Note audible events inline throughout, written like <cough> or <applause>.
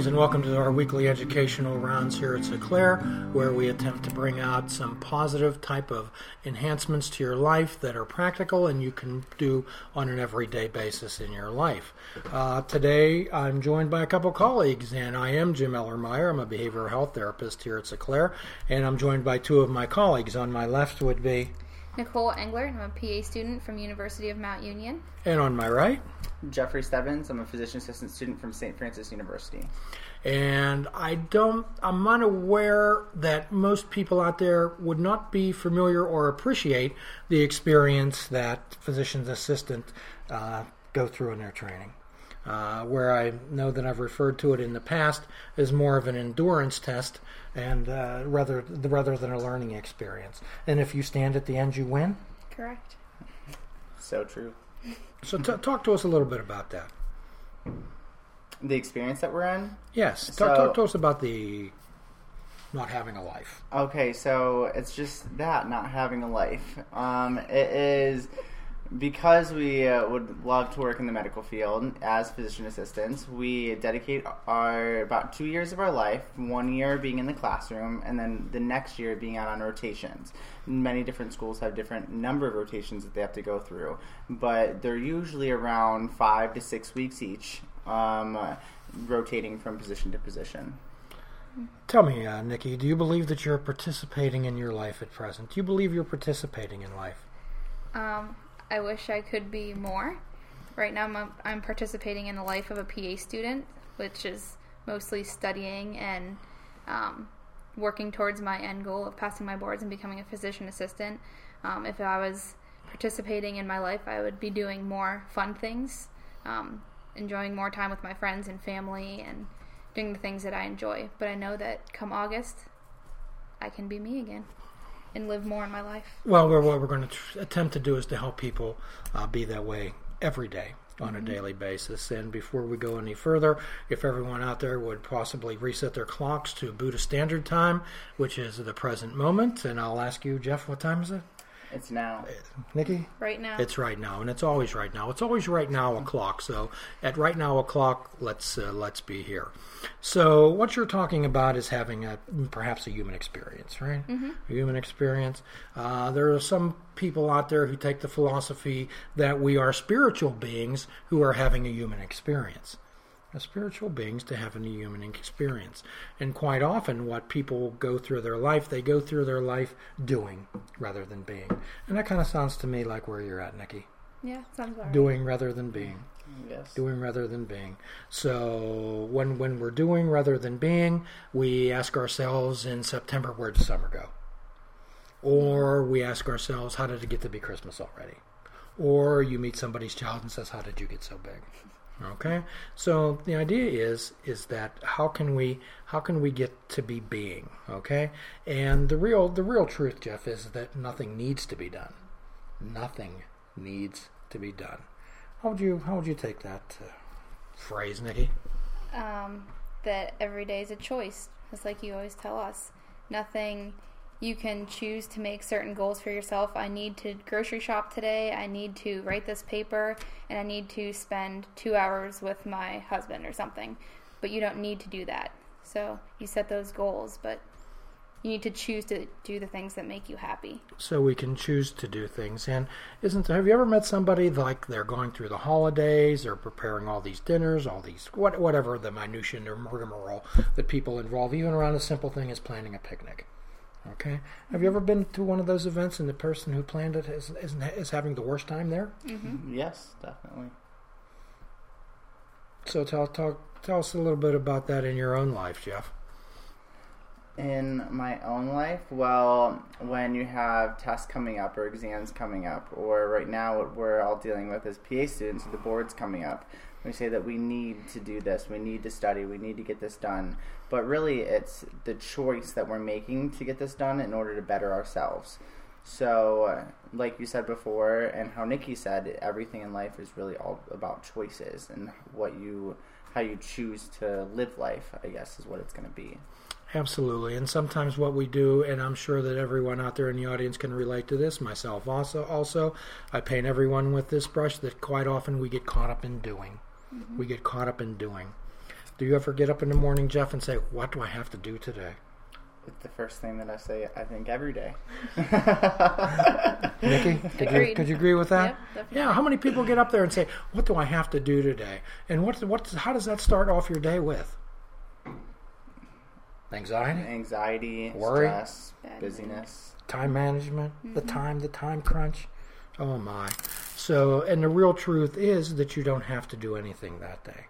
Greetings and welcome to our weekly educational rounds here at Sinclair, where we attempt to bring out some positive type of enhancements to your life that are practical and you can do on an everyday basis in your life. Uh, today, I'm joined by a couple colleagues, and I am Jim Ellermeyer. I'm a behavioral health therapist here at Sinclair, and I'm joined by two of my colleagues. On my left would be Nicole Engler. I'm a PA student from University of Mount Union. And on my right? Jeffrey Stebbins. I'm a physician assistant student from St. Francis University. And I don't, I'm unaware that most people out there would not be familiar or appreciate the experience that physician's assistant uh, go through in their training. Uh, where I know that I've referred to it in the past as more of an endurance test and uh, rather rather than a learning experience. And if you stand at the end, you win. Correct. So true. So t- talk to us a little bit about that. The experience that we're in. Yes. So- talk, talk to us about the not having a life. Okay, so it's just that not having a life. Um, it is because we uh, would love to work in the medical field as physician assistants. We dedicate our about two years of our life, one year being in the classroom, and then the next year being out on rotations. Many different schools have different number of rotations that they have to go through, but they're usually around five to six weeks each, um, rotating from position to position. Tell me, uh, Nikki, do you believe that you're participating in your life at present? Do you believe you're participating in life? Um, I wish I could be more. Right now, I'm, I'm participating in the life of a PA student, which is mostly studying and um, working towards my end goal of passing my boards and becoming a physician assistant. Um, if I was participating in my life, I would be doing more fun things, um, enjoying more time with my friends and family, and doing the things that I enjoy. But I know that come August, I can be me again and live more in my life. Well, we're, what we're going to tr- attempt to do is to help people uh, be that way every day on a daily basis. And before we go any further, if everyone out there would possibly reset their clocks to Buddha Standard Time, which is the present moment, and I'll ask you, Jeff, what time is it? It's now. Nikki? Right now, It's right now, and it's always right now. It's always right now o'clock. So at right now o'clock, let's uh, let's be here. So what you're talking about is having a perhaps a human experience, right? Mm-hmm. A human experience. Uh, there are some people out there who take the philosophy that we are spiritual beings who are having a human experience as spiritual beings to having a human experience. And quite often, what people go through their life, they go through their life doing rather than being. And that kind of sounds to me like where you're at, Nikki. yeah, sounds alright. Doing rather than being. Yes. Doing rather than being. So when when we're doing rather than being, we ask ourselves in September, where did summer go? Or we ask ourselves, how did it get to be Christmas already? Or you meet somebody's child and says, how did you get so big? Okay, so the idea is is that how can we how can we get to be being? Okay, and the real the real truth, Jeff, is that nothing needs to be done. Nothing needs to be done. How would you how would you take that uh, phrase, Nikki? um, that every day is a choice, just like you always tell us. Nothing you can choose to make certain goals for yourself. I need to grocery shop today. I need to write this paper, and I need to spend two hours with my husband or something. But you don't need to do that. So you set those goals, but you need to choose to do the things that make you happy. so we can choose to do things. And isn't have you ever met somebody like they're going through the holidays, they're preparing all these dinners, all these what whatever the minutiae or rigmarole that people involve, even around a simple thing as planning a picnic. Okay, have you ever been to one of those events and the person who planned it is is, is having the worst time there? Mm-hmm. Mm-hmm. Yes, definitely. So tell talk tell us a little bit about that in your own life, Jeff. In my own life, well, when you have tests coming up or exams coming up, or right now what we're all dealing with as PA students, the boards coming up, we say that we need to do this, we need to study, we need to get this done. But really, it's the choice that we're making to get this done in order to better ourselves. So, like you said before, and how Nikki said, everything in life is really all about choices and what you, how you choose to live life. I guess is what it's going to be. Absolutely. And sometimes what we do, and I'm sure that everyone out there in the audience can relate to this, myself also, also, I paint everyone with this brush that quite often we get caught up in doing. We get caught up in doing. Do you ever get up in the morning, Jeff, and say, "What do I have to do today?" It's the first thing that I say. I think every day. <laughs> Nikki, could you, could you agree with that? Yep, yeah. How many people get up there and say, "What do I have to do today?" And what what how does that start off your day with? Anxiety, Anxiety, Worry. stress, busyness. time management, the Mm-hmm. time, the time crunch. Oh my! So, and the real truth is that you don't have to do anything that day.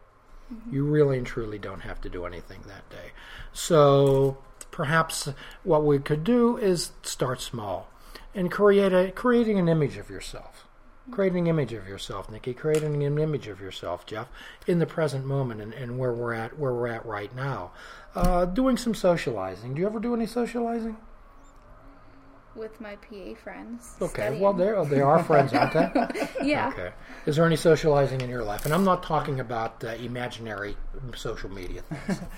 Mm-hmm. You really and truly don't have to do anything that day. So, perhaps what we could do is start small and create a creating an image of yourself. Creating an image of yourself, Nikki. Creating an image of yourself, Jeff, in the present moment and, and where we're at, where we're at right now. Uh, doing some socializing. Do you ever do any socializing? With my PA friends. Okay, studying. well, they're, they are friends, aren't they? <laughs> Yeah. Okay. Is there any socializing in your life? And I'm not talking about uh, imaginary social media things. <laughs>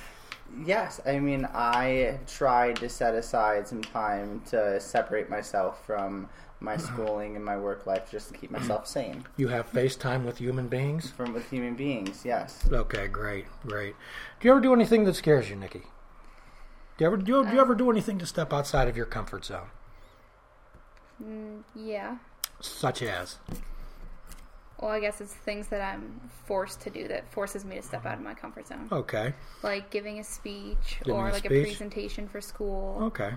Yes, I mean I tried to set aside some time to separate myself from my uh-huh. schooling and my work life just to keep mm-hmm. myself sane You have FaceTime with human beings? from with human beings. Yes. Okay, great, great. Do you ever do anything that scares you, Nikki? Do you ever do you, do you uh, ever do anything to step outside of your comfort zone, Mm, yeah. such as? Well, I guess it's things that I'm forced to do that forces me to step out of my comfort zone. Okay, Like giving a speech Giving or a like speech. a presentation for school. okay.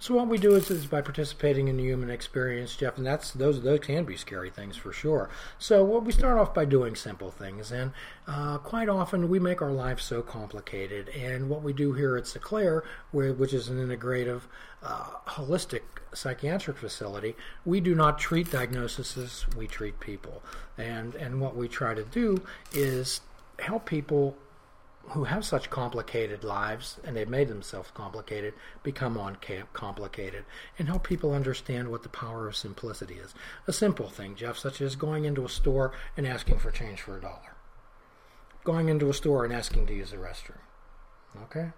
So what we do is, is by participating in the human experience, Jeff, and that's those those can be scary things for sure. So what we start off by doing simple things, and uh, quite often we make our lives so complicated. And what we do here at Seclair, which is an integrative, uh, holistic psychiatric facility, we do not treat diagnoses; we treat people. And and what we try to do is help people who have such complicated lives and they've made themselves complicated become on camp complicated and help people understand what the power of simplicity is. A simple thing, Jeff, such as going into a store and asking for change for a dollar. Going into a store and asking to use the restroom. Okay?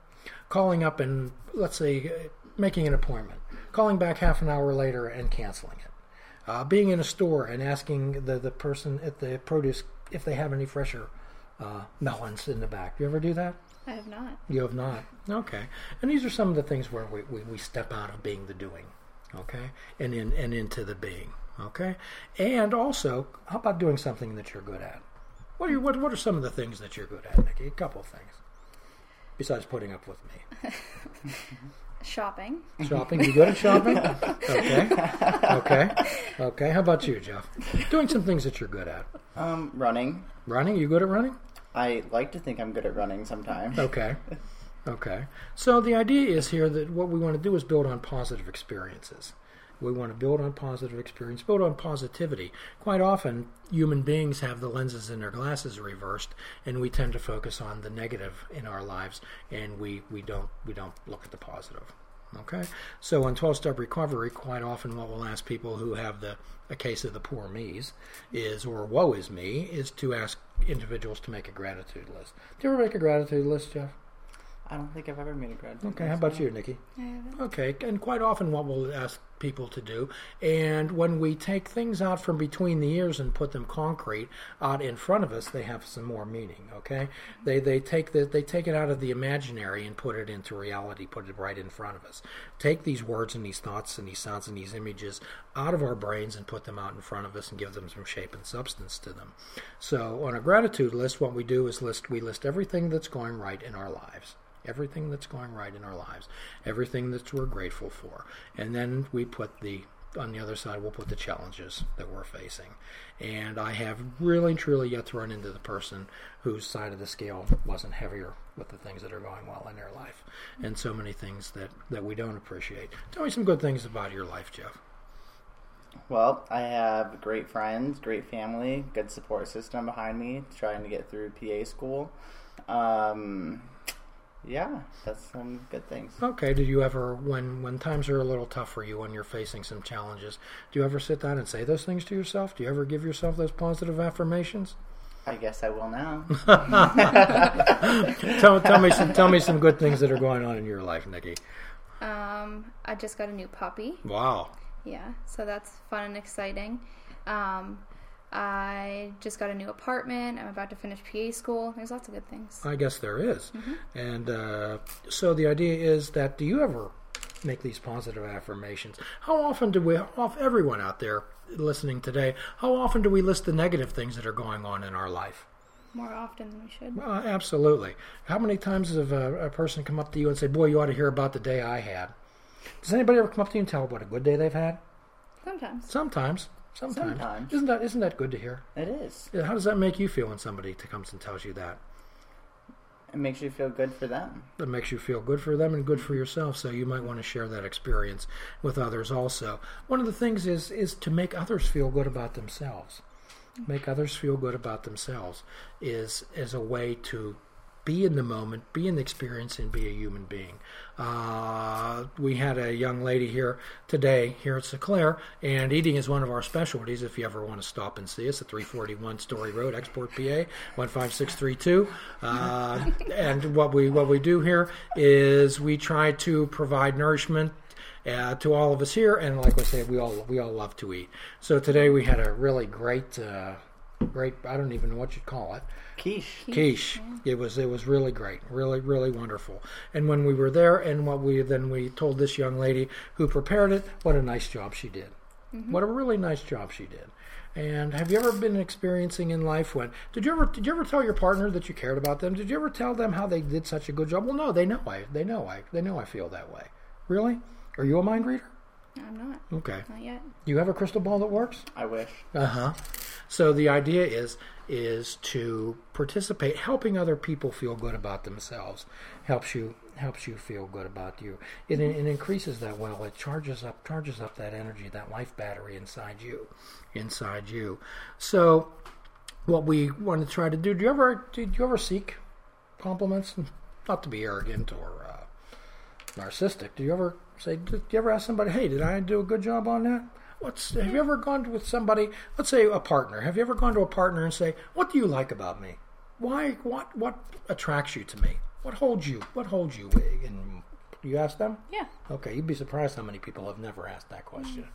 Calling up and, let's say, uh, making an appointment. Calling back half an hour later and canceling it. Uh, being in a store and asking the, the person at the produce if they have any fresher uh, melons in the back. You ever do that? I have not. You have not. Okay. And these are some of the things where we, we, we step out of being the doing, okay, and in and into the being, okay. And also, how about doing something that you're good at? What are you, what what are some of the things that you're good at, Nikki? A couple of things. Besides putting up with me, <laughs> Shopping. shopping. You good at shopping? <laughs> Okay. Okay. Okay. How about you, Jeff? Doing some things that you're good at. Um, running. Running. You good at running? I like to think I'm good at running sometimes. Okay. Okay. So the idea is here that what we want to do is build on positive experiences. We want to build on positive experience, build on positivity. Quite often, human beings have the lenses in their glasses reversed, and we tend to focus on the negative in our lives, and we, we don't we don't look at the positive. Okay, so in 12-step recovery, quite often what we'll ask people who have the a case of the poor me's is, or woe is me, is to ask individuals to make a gratitude list. Do you ever make a gratitude list, Jeff? I don't think I've ever made a gratitude. Okay, how about you, Nikki? Okay, and quite often what we'll ask people to do, and when we take things out from between the ears and put them concrete out in front of us, they have some more meaning. Okay, they they take the they take it out of the imaginary and put it into reality, put it right in front of us. Take these words and these thoughts and these sounds and these images out of our brains and put them out in front of us and give them some shape and substance to them. So on a gratitude list, what we do is list we list everything that's going right in our lives everything that's going right in our lives, everything that we're grateful for. And then we put the on the other side, we'll put the challenges that we're facing. And I have really, truly yet to run into the person whose side of the scale wasn't heavier with the things that are going well in their life, and so many things that that we don't appreciate. Tell me some good things about your life, Jeff. Well, I have great friends, great family, good support system behind me, trying to get through PA school. Um, yeah, that's some good things. Okay. Do you ever, when when times are a little tough for you, when you're facing some challenges, do you ever sit down and say those things to yourself? Do you ever give yourself those positive affirmations? I guess I will now. <laughs> <laughs> tell, tell me some tell me some good things that are going on in your life, Nikki. Um, I just got a new puppy. Wow. Yeah, so that's fun and exciting. Um, I just got a new apartment. I'm about to finish PA school. There's lots of good things. I guess there is. And uh, so the idea is that do you ever make these positive affirmations? How often do we, off everyone out there listening today, how often do we list the negative things that are going on in our life? More often than we should. Uh, absolutely. How many times has a, a person come up to you and say, "Boy, you ought to hear about the day I had"? Does anybody ever come up to you and tell what a good day they've had? Sometimes. Sometimes. Sometimes. Sometimes. Isn't that isn't that good to hear? It is. Yeah, How does that make you feel when somebody comes and tells you that? It makes you feel good for them. It makes you feel good for them and good for yourself. So you might want to share that experience with others also. One of the things is is to make others feel good about themselves. Make others feel good about themselves is is a way to be in the moment, be in the experience, and be a human being. Uh, we had a young lady here today here at Seclair, and eating is one of our specialties. If you ever want to stop and see us at 341 Story Road, Export, PA, 15632. Uh, and what we what we do here is we try to provide nourishment uh, to all of us here, and like I said, we all we all love to eat. So today we had a really great, uh, great. I don't even know what you'd call it Quiche. quiche. It was it was really great, really really wonderful. And when we were there, and what we then we told this young lady who prepared it, what a nice job she did. What a really nice job she did. And have you ever been experiencing in life when did you ever did you ever tell your partner that you cared about them? Did you ever tell them how they did such a good job? Well, no, they know I they know I they know I feel that way. Really? Are you a mind reader? I'm not. Okay. Not yet. Do you have a crystal ball that works? I wish. Uh huh. So the idea is is to participate, helping other people feel good about themselves, helps you helps you feel good about you. It, it increases that well. It charges up charges up that energy, that life battery inside you, inside you. So what we want to try to do. Do you ever did you ever seek compliments? Not to be arrogant or uh, narcissistic. Do you ever say? Did you ever ask somebody, "Hey, did I do a good job on that?" What's have you ever gone with somebody? Let's say a partner. Have you ever gone to a partner and say, "What do you like about me? Why? What? What attracts you to me? What holds you? What holds you?" And you ask them. Yeah. Okay, you'd be surprised how many people have never asked that question.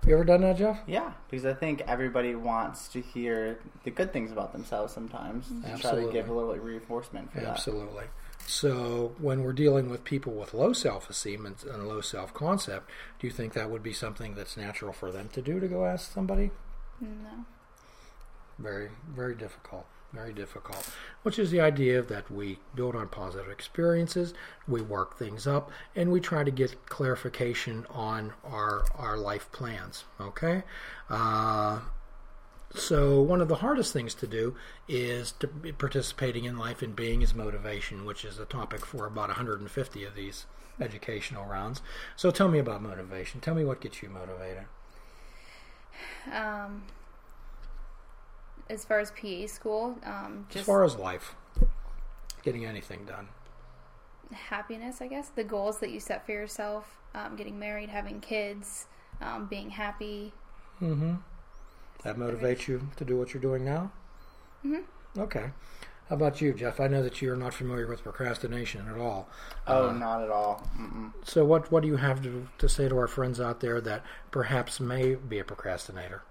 Have you ever done that, Jeff? Yeah, because I think everybody wants to hear the good things about themselves sometimes. To try to give a little reinforcement for that. Absolutely. So, when we're dealing with people with low self esteem and, and low self concept, do you think that would be something that's natural for them to do to go ask somebody? No. Very, very difficult. Very difficult. Which is the idea that we build on positive experiences, we work things up, and we try to get clarification on our our life plans. Okay. Uh, so one of the hardest things to do is to be participating in life and being is motivation, which is a topic for about 150 of these educational rounds. So tell me about motivation. Tell me what gets you motivated. Um, as far as PA school, um, As far as life, getting anything done. happiness, I guess. The goals that you set for yourself, um, getting married, having kids, um, being happy. Mm-hmm. That motivates you to do what you're doing now? Mm-hmm. Okay. How about you, Jeff? I know that you're not familiar with procrastination at all. Oh, Uh, not at all. Mm-mm. So, what, what do you have to, to say to our friends out there that perhaps may be a procrastinator?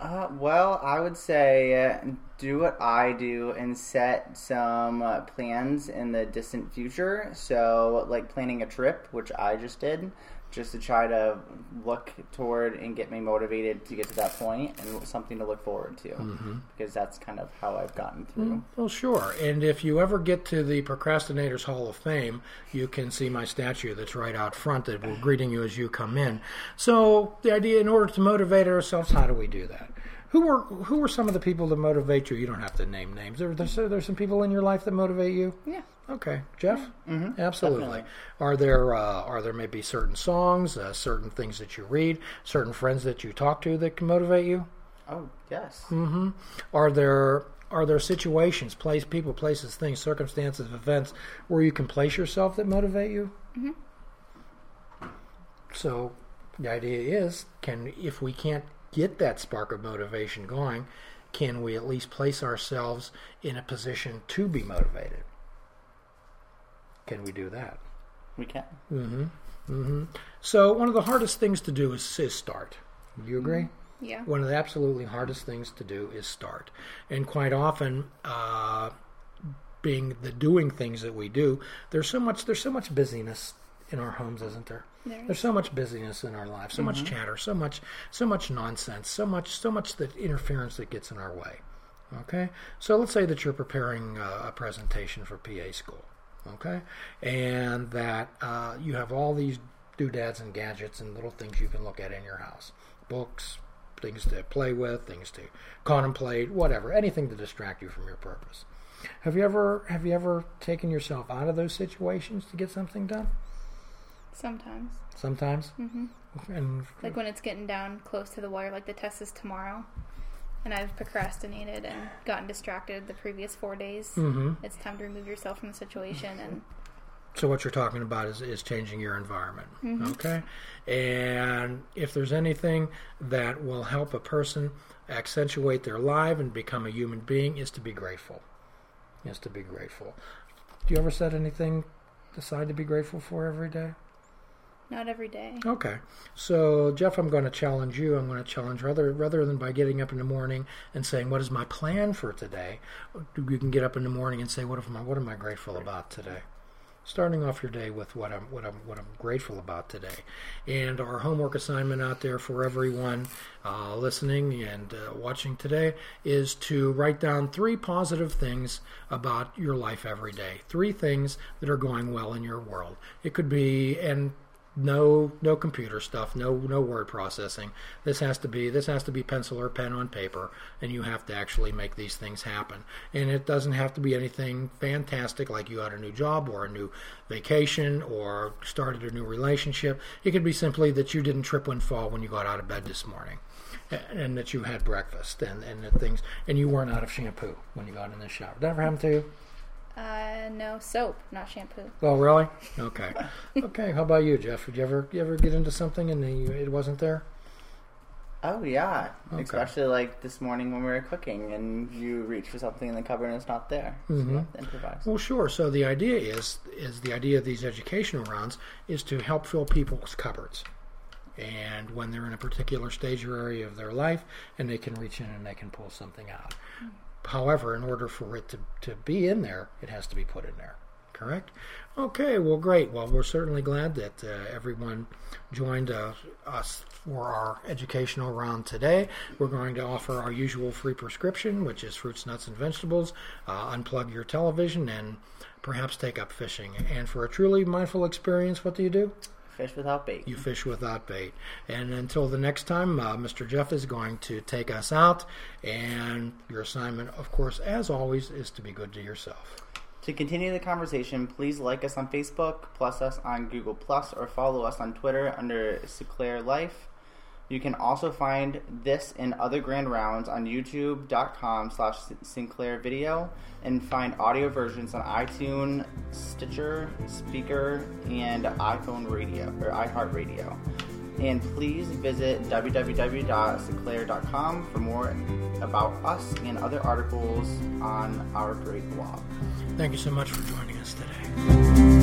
Uh, well, I would say uh, do what I do and set some uh, plans in the distant future. So, like planning a trip, which I just did, just to try to look toward and get me motivated to get to that point and something to look forward to. Mm-hmm. Because that's kind of how I've gotten through. Well, sure. And if you ever get to the Procrastinators Hall of Fame, you can see my statue that's right out front that will be greeting you as you come in. So the idea, in order to motivate ourselves, how do we do that? Who were who were some of the people that motivate you? You don't have to name names. There, there's there's some people in your life that motivate you. Yeah. Okay, Jeff. Mm-hmm. Absolutely. definitely. Are there uh, are there maybe certain songs, uh, certain things that you read, certain friends that you talk to that can motivate you? Oh, yes. hmm Are there are there situations, place, people, places, things, circumstances, events where you can place yourself that motivate you? Mhm. So the idea is, can if we can't get that spark of motivation going, can we at least place ourselves in a position to be motivated? Can we do that? We can. Mm-hmm. Mm-hmm. So one of the hardest things to do is, is start. Do you agree? Yeah. One of the absolutely hardest things to do is start. And quite often, uh, being the doing things that we do, there's so much there's so much busyness in our homes, isn't there? There There's so much busyness in our lives, so much chatter, so much so much nonsense, so much so much that interference that gets in our way. Okay, so let's say that you're preparing uh, a presentation for PA school. Okay, and that uh, you have all these doodads and gadgets and little things you can look at in your house, books, things to play with, things to contemplate, whatever, anything to distract you from your purpose. Have you ever have you ever taken yourself out of those situations to get something done? Sometimes. Sometimes, hmm and Like when it's getting down close to the wire, like the test is tomorrow, and I've procrastinated and gotten distracted the previous four days. hmm It's time to remove yourself from the situation and So what you're talking about is, is changing your environment. Okay? And if there's anything that will help a person accentuate their life and become a human being is to be grateful. Is to be grateful. Do you ever set anything aside to be grateful for every day? Not every day. Okay. So, Jeff, I'm going to challenge you. I'm going to challenge rather rather than by getting up in the morning and saying what is my plan for today, you can get up in the morning and say what am I what am I grateful about today. Starting off your day with what I'm what I'm what I'm grateful about today, and our homework assignment out there for everyone uh, listening and uh, watching today is to write down three positive things about your life every day. Three things that are going well in your world. It could be and no no computer stuff no no word processing. This has to be this has to be pencil or pen on paper and you have to actually make these things happen. And it doesn't have to be anything fantastic like you got a new job or a new vacation or started a new relationship. It could be simply that you didn't trip and fall when you got out of bed this morning and that you had breakfast and and things and you weren't out of shampoo when you got in the shower. That ever to you Uh, no soap, not shampoo. Oh, really? Okay. <laughs> okay. How about you, Jeff? Did you ever you ever get into something and then you, it wasn't there? Oh yeah, Okay. especially like this morning when we were cooking and you reach for something in the cupboard and it's not there. So Mhm. you have to improvise. Well, sure. So the idea is is the idea of these educational rounds is to help fill people's cupboards, and when they're in a particular stage or area of their life, and they can reach in and they can pull something out. However, in order for it to, to be in there, it has to be put in there. Correct? Okay, well, great. Well, we're certainly glad that uh, everyone joined uh, us for our educational round today. We're going to offer our usual free prescription, which is fruits, nuts, and vegetables. Uh, unplug your television and perhaps take up fishing. And for a truly mindful experience, what do you do? Fish without bait. You fish without bait. And until the next time, uh, Mr. Jeff is going to take us out. And your assignment, of course, as always, is to be good to yourself. To continue the conversation, please like us on Facebook, plus us on Google Plus, or follow us on Twitter under Sinclair Life. You can also find this and other grand rounds on youtube.com slash Sinclair Video and find audio versions on iTunes, Stitcher, Spreaker, and iPhone Radio or iHeartRadio. And please visit www.sinclair.com for more about us and other articles on our great blog. Thank you so much for joining us today.